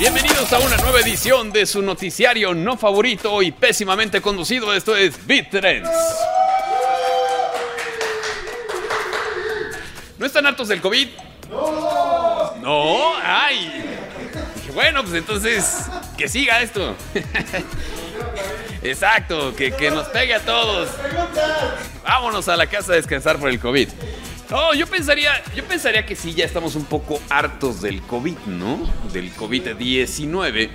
Bienvenidos a una nueva edición de su noticiario no favorito y pésimamente conducido. Esto es Beat Trends. ¿No están hartos del COVID? No. No, ay. Bueno, pues entonces que siga esto. Exacto, que, que nos pegue a todos. Vámonos a la casa a descansar por el COVID. No, yo pensaría, yo pensaría que sí, ya estamos un poco hartos del COVID, ¿no? Del COVID-19.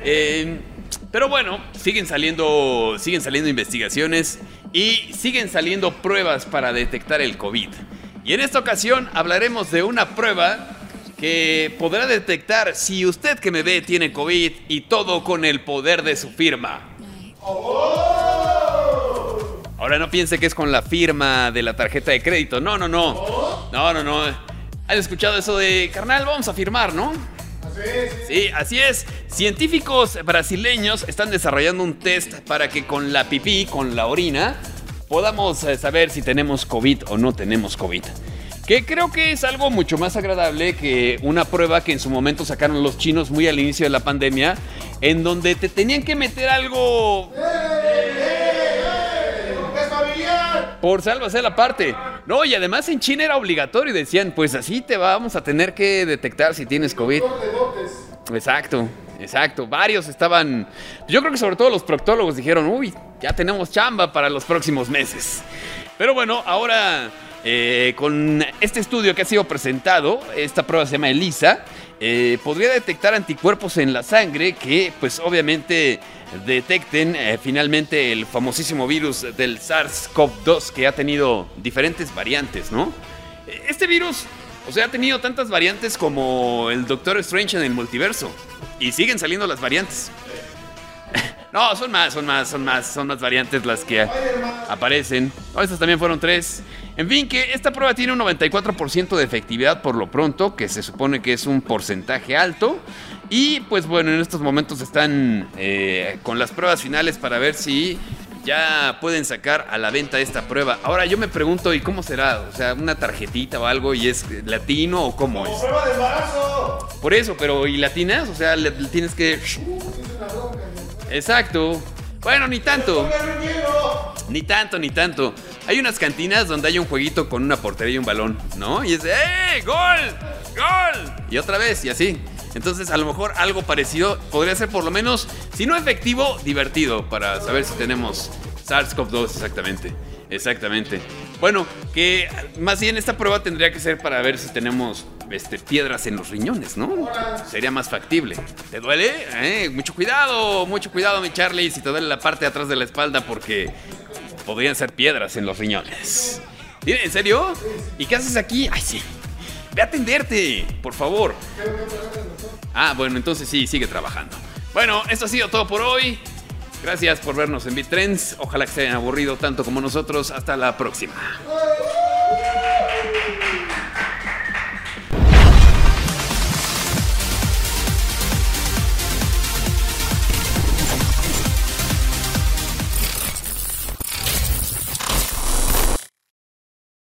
Eh, pero bueno, siguen saliendo, siguen saliendo investigaciones y siguen saliendo pruebas para detectar el COVID. Y en esta ocasión hablaremos de una prueba que podrá detectar si usted que me ve tiene COVID y todo con el poder de su firma. Ahora no piense que es con la firma de la tarjeta de crédito. No, no, no. No, no, no. ¿Han escuchado eso de carnal? Vamos a firmar, ¿no? Sí, así es. Científicos brasileños están desarrollando un test para que con la pipí, con la orina, podamos eh, saber si tenemos COVID o no tenemos COVID. Que creo que es algo mucho más agradable que una prueba que en su momento sacaron los chinos muy al inicio de la pandemia, en donde te tenían que meter algo por sálvase la parte. No, y además en China era obligatorio. Decían, pues así te vamos a tener que detectar si tienes COVID. Exacto, exacto. Varios estaban. Yo creo que sobre todo los proctólogos dijeron, uy, ya tenemos chamba para los próximos meses. Pero bueno, ahora eh, con este estudio que ha sido presentado, esta prueba se llama ELISA, eh, podría detectar anticuerpos en la sangre que pues obviamente detecten eh, finalmente el famosísimo virus del SARS-CoV-2 que ha tenido diferentes variantes, ¿no? Este virus, o sea, ha tenido tantas variantes como el Doctor Strange en el multiverso y siguen saliendo las variantes. No, son más, son más, son más, son más variantes las que aparecen. No, estas también fueron tres. En fin, que esta prueba tiene un 94% de efectividad por lo pronto, que se supone que es un porcentaje alto. Y pues bueno, en estos momentos están eh, con las pruebas finales para ver si ya pueden sacar a la venta esta prueba. Ahora yo me pregunto, ¿y cómo será? O sea, una tarjetita o algo y es latino o cómo es? prueba de embarazo! Por eso, pero ¿y latinas? O sea, le, le tienes que... Exacto. Bueno, ni tanto. Ni tanto, ni tanto. Hay unas cantinas donde hay un jueguito con una portería y un balón, ¿no? Y es de, ¡eh! ¡Gol! ¡Gol! Y otra vez, y así. Entonces, a lo mejor algo parecido podría ser por lo menos, si no efectivo, divertido para saber si tenemos SARS-CoV-2 exactamente. Exactamente. Bueno, que más bien esta prueba tendría que ser para ver si tenemos este, piedras en los riñones, ¿no? Sería más factible. ¿Te duele? Eh, mucho cuidado, mucho cuidado, mi Charlie, si te duele la parte de atrás de la espalda porque podrían ser piedras en los riñones. ¿En serio? ¿Y qué haces aquí? Ay, sí. Ve a atenderte, por favor. Ah, bueno, entonces sí, sigue trabajando. Bueno, esto ha sido todo por hoy. Gracias por vernos en BitTrends. Ojalá que se hayan aburrido tanto como nosotros. Hasta la próxima.